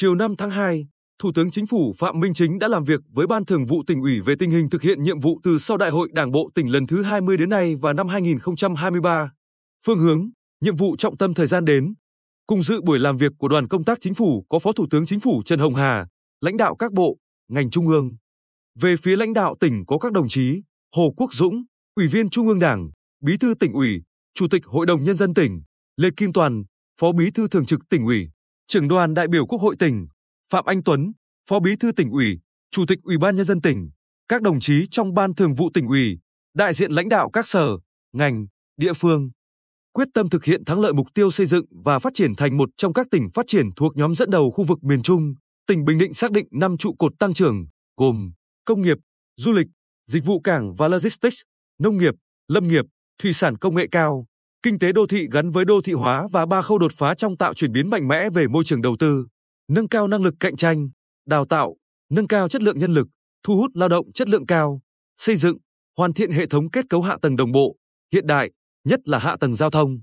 Chiều 5 tháng 2, Thủ tướng Chính phủ Phạm Minh Chính đã làm việc với Ban Thường vụ tỉnh ủy về tình hình thực hiện nhiệm vụ từ sau Đại hội Đảng bộ tỉnh lần thứ 20 đến nay và năm 2023. Phương hướng, nhiệm vụ trọng tâm thời gian đến. Cùng dự buổi làm việc của đoàn công tác chính phủ có Phó Thủ tướng Chính phủ Trần Hồng Hà, lãnh đạo các bộ, ngành trung ương. Về phía lãnh đạo tỉnh có các đồng chí Hồ Quốc Dũng, Ủy viên Trung ương Đảng, Bí thư tỉnh ủy, Chủ tịch Hội đồng Nhân dân tỉnh, Lê Kim Toàn, Phó Bí thư Thường trực tỉnh ủy, Trưởng đoàn đại biểu Quốc hội tỉnh, Phạm Anh Tuấn, Phó Bí thư tỉnh ủy, Chủ tịch Ủy ban Nhân dân tỉnh, các đồng chí trong Ban Thường vụ tỉnh ủy, đại diện lãnh đạo các sở, ngành, địa phương. Quyết tâm thực hiện thắng lợi mục tiêu xây dựng và phát triển thành một trong các tỉnh phát triển thuộc nhóm dẫn đầu khu vực miền Trung, tỉnh Bình Định xác định 5 trụ cột tăng trưởng, gồm công nghiệp, du lịch, dịch vụ cảng và logistics, nông nghiệp, lâm nghiệp, thủy sản công nghệ cao, kinh tế đô thị gắn với đô thị hóa và ba khâu đột phá trong tạo chuyển biến mạnh mẽ về môi trường đầu tư, nâng cao năng lực cạnh tranh, đào tạo, nâng cao chất lượng nhân lực, thu hút lao động chất lượng cao, xây dựng, hoàn thiện hệ thống kết cấu hạ tầng đồng bộ, hiện đại, nhất là hạ tầng giao thông.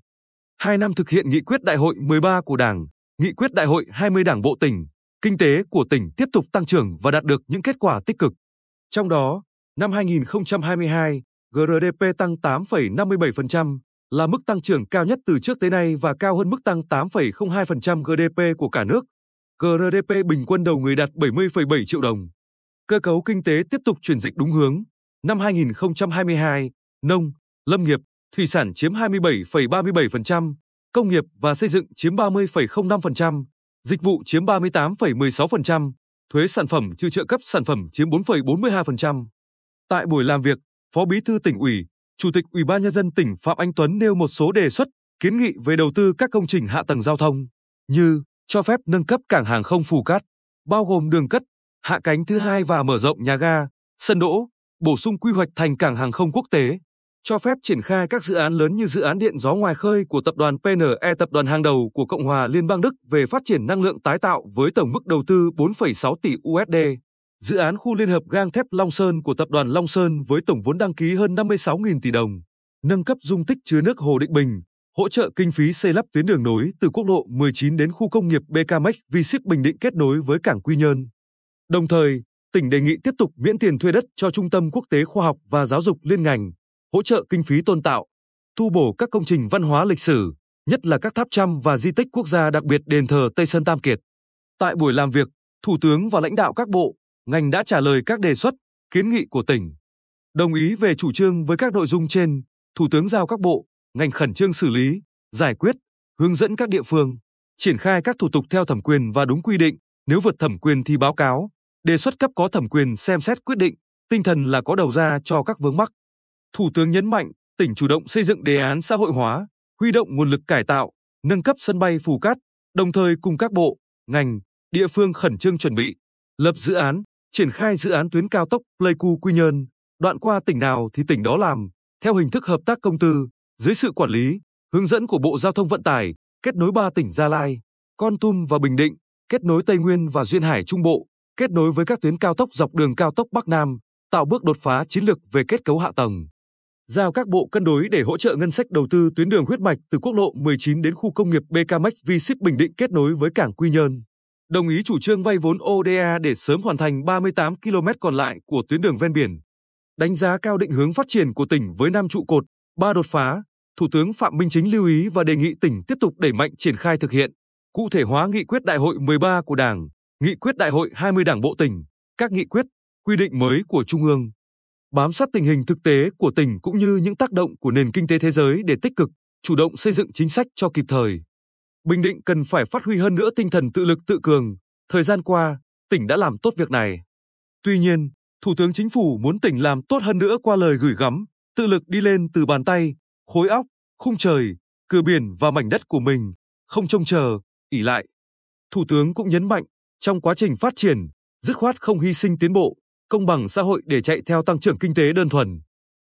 Hai năm thực hiện nghị quyết đại hội 13 của Đảng, nghị quyết đại hội 20 Đảng bộ tỉnh, kinh tế của tỉnh tiếp tục tăng trưởng và đạt được những kết quả tích cực. Trong đó, năm 2022, GRDP tăng 8,57%, là mức tăng trưởng cao nhất từ trước tới nay và cao hơn mức tăng 8,02% GDP của cả nước. GRDP bình quân đầu người đạt 70,7 triệu đồng. Cơ cấu kinh tế tiếp tục chuyển dịch đúng hướng. Năm 2022, nông, lâm nghiệp, thủy sản chiếm 27,37%, công nghiệp và xây dựng chiếm 30,05%, dịch vụ chiếm 38,16%, thuế sản phẩm trừ trợ cấp sản phẩm chiếm 4,42%. Tại buổi làm việc, Phó Bí thư tỉnh ủy, Chủ tịch Ủy ban nhân dân tỉnh Phạm Anh Tuấn nêu một số đề xuất, kiến nghị về đầu tư các công trình hạ tầng giao thông như cho phép nâng cấp cảng hàng không Phù Cát, bao gồm đường cất, hạ cánh thứ hai và mở rộng nhà ga, sân đỗ, bổ sung quy hoạch thành cảng hàng không quốc tế, cho phép triển khai các dự án lớn như dự án điện gió ngoài khơi của tập đoàn PNE tập đoàn hàng đầu của Cộng hòa Liên bang Đức về phát triển năng lượng tái tạo với tổng mức đầu tư 4,6 tỷ USD. Dự án khu liên hợp gang thép Long Sơn của tập đoàn Long Sơn với tổng vốn đăng ký hơn 56.000 tỷ đồng, nâng cấp dung tích chứa nước Hồ Định Bình, hỗ trợ kinh phí xây lắp tuyến đường nối từ quốc lộ 19 đến khu công nghiệp BKMX V-Ship Bình Định kết nối với cảng Quy Nhơn. Đồng thời, tỉnh đề nghị tiếp tục miễn tiền thuê đất cho Trung tâm Quốc tế Khoa học và Giáo dục liên ngành, hỗ trợ kinh phí tôn tạo, tu bổ các công trình văn hóa lịch sử, nhất là các tháp trăm và di tích quốc gia đặc biệt đền thờ Tây Sơn Tam Kiệt. Tại buổi làm việc, Thủ tướng và lãnh đạo các bộ, ngành đã trả lời các đề xuất, kiến nghị của tỉnh. Đồng ý về chủ trương với các nội dung trên, Thủ tướng giao các bộ, ngành khẩn trương xử lý, giải quyết, hướng dẫn các địa phương triển khai các thủ tục theo thẩm quyền và đúng quy định, nếu vượt thẩm quyền thì báo cáo, đề xuất cấp có thẩm quyền xem xét quyết định, tinh thần là có đầu ra cho các vướng mắc. Thủ tướng nhấn mạnh, tỉnh chủ động xây dựng đề án xã hội hóa, huy động nguồn lực cải tạo, nâng cấp sân bay Phù Cát, đồng thời cùng các bộ, ngành, địa phương khẩn trương chuẩn bị, lập dự án, triển khai dự án tuyến cao tốc Pleiku Quy Nhơn, đoạn qua tỉnh nào thì tỉnh đó làm, theo hình thức hợp tác công tư, dưới sự quản lý, hướng dẫn của Bộ Giao thông Vận tải, kết nối ba tỉnh Gia Lai, Con Tum và Bình Định, kết nối Tây Nguyên và Duyên Hải Trung Bộ, kết nối với các tuyến cao tốc dọc đường cao tốc Bắc Nam, tạo bước đột phá chiến lược về kết cấu hạ tầng. Giao các bộ cân đối để hỗ trợ ngân sách đầu tư tuyến đường huyết mạch từ quốc lộ 19 đến khu công nghiệp BKMX V-Ship Bình Định kết nối với cảng Quy Nhơn. Đồng ý chủ trương vay vốn ODA để sớm hoàn thành 38 km còn lại của tuyến đường ven biển. Đánh giá cao định hướng phát triển của tỉnh với năm trụ cột, ba đột phá, Thủ tướng Phạm Minh Chính lưu ý và đề nghị tỉnh tiếp tục đẩy mạnh triển khai thực hiện, cụ thể hóa nghị quyết đại hội 13 của Đảng, nghị quyết đại hội 20 Đảng bộ tỉnh, các nghị quyết, quy định mới của Trung ương. Bám sát tình hình thực tế của tỉnh cũng như những tác động của nền kinh tế thế giới để tích cực, chủ động xây dựng chính sách cho kịp thời. Bình Định cần phải phát huy hơn nữa tinh thần tự lực tự cường, thời gian qua, tỉnh đã làm tốt việc này. Tuy nhiên, Thủ tướng Chính phủ muốn tỉnh làm tốt hơn nữa qua lời gửi gắm, tự lực đi lên từ bàn tay, khối óc, khung trời, cửa biển và mảnh đất của mình, không trông chờ, ỉ lại. Thủ tướng cũng nhấn mạnh, trong quá trình phát triển, dứt khoát không hy sinh tiến bộ, công bằng xã hội để chạy theo tăng trưởng kinh tế đơn thuần.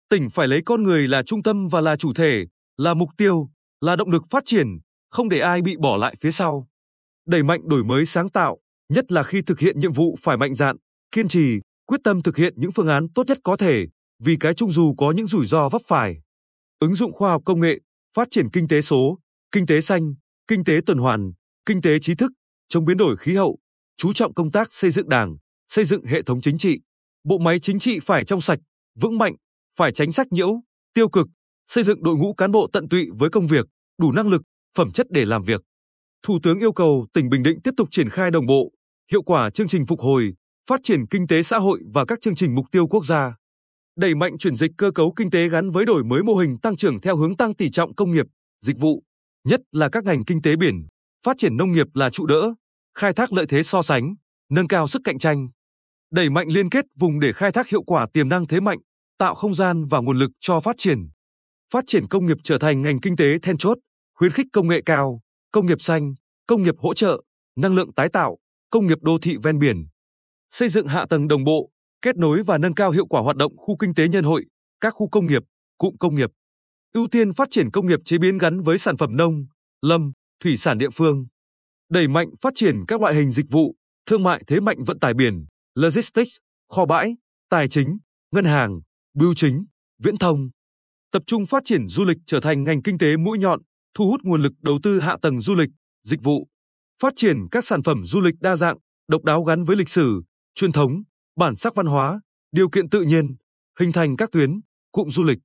Tỉnh phải lấy con người là trung tâm và là chủ thể, là mục tiêu, là động lực phát triển, không để ai bị bỏ lại phía sau. Đẩy mạnh đổi mới sáng tạo, nhất là khi thực hiện nhiệm vụ phải mạnh dạn, kiên trì, quyết tâm thực hiện những phương án tốt nhất có thể, vì cái chung dù có những rủi ro vấp phải. Ứng dụng khoa học công nghệ, phát triển kinh tế số, kinh tế xanh, kinh tế tuần hoàn, kinh tế trí thức, chống biến đổi khí hậu, chú trọng công tác xây dựng Đảng, xây dựng hệ thống chính trị. Bộ máy chính trị phải trong sạch, vững mạnh, phải tránh sách nhiễu, tiêu cực, xây dựng đội ngũ cán bộ tận tụy với công việc, đủ năng lực, phẩm chất để làm việc. Thủ tướng yêu cầu tỉnh Bình Định tiếp tục triển khai đồng bộ, hiệu quả chương trình phục hồi, phát triển kinh tế xã hội và các chương trình mục tiêu quốc gia. Đẩy mạnh chuyển dịch cơ cấu kinh tế gắn với đổi mới mô hình tăng trưởng theo hướng tăng tỷ trọng công nghiệp, dịch vụ, nhất là các ngành kinh tế biển, phát triển nông nghiệp là trụ đỡ, khai thác lợi thế so sánh, nâng cao sức cạnh tranh. Đẩy mạnh liên kết vùng để khai thác hiệu quả tiềm năng thế mạnh, tạo không gian và nguồn lực cho phát triển. Phát triển công nghiệp trở thành ngành kinh tế then chốt, khuyến khích công nghệ cao, công nghiệp xanh, công nghiệp hỗ trợ, năng lượng tái tạo, công nghiệp đô thị ven biển. Xây dựng hạ tầng đồng bộ, kết nối và nâng cao hiệu quả hoạt động khu kinh tế nhân hội, các khu công nghiệp, cụm công nghiệp. Ưu tiên phát triển công nghiệp chế biến gắn với sản phẩm nông, lâm, thủy sản địa phương. Đẩy mạnh phát triển các loại hình dịch vụ, thương mại thế mạnh vận tải biển, logistics, kho bãi, tài chính, ngân hàng, bưu chính, viễn thông. Tập trung phát triển du lịch trở thành ngành kinh tế mũi nhọn, thu hút nguồn lực đầu tư hạ tầng du lịch, dịch vụ. Phát triển các sản phẩm du lịch đa dạng, độc đáo gắn với lịch sử, truyền thống, bản sắc văn hóa, điều kiện tự nhiên, hình thành các tuyến, cụm du lịch.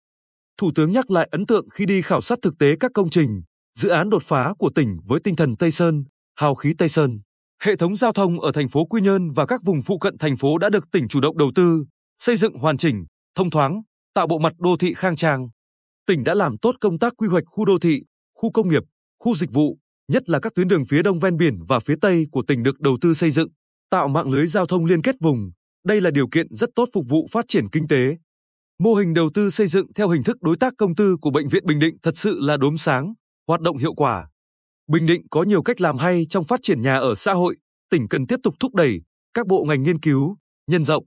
Thủ tướng nhắc lại ấn tượng khi đi khảo sát thực tế các công trình, dự án đột phá của tỉnh với tinh thần Tây Sơn, hào khí Tây Sơn. Hệ thống giao thông ở thành phố Quy Nhơn và các vùng phụ cận thành phố đã được tỉnh chủ động đầu tư, xây dựng hoàn chỉnh, thông thoáng, tạo bộ mặt đô thị khang trang. Tỉnh đã làm tốt công tác quy hoạch khu đô thị, khu công nghiệp, khu dịch vụ, nhất là các tuyến đường phía đông ven biển và phía tây của tỉnh được đầu tư xây dựng, tạo mạng lưới giao thông liên kết vùng. Đây là điều kiện rất tốt phục vụ phát triển kinh tế. Mô hình đầu tư xây dựng theo hình thức đối tác công tư của Bệnh viện Bình Định thật sự là đốm sáng, hoạt động hiệu quả. Bình Định có nhiều cách làm hay trong phát triển nhà ở xã hội, tỉnh cần tiếp tục thúc đẩy các bộ ngành nghiên cứu, nhân rộng,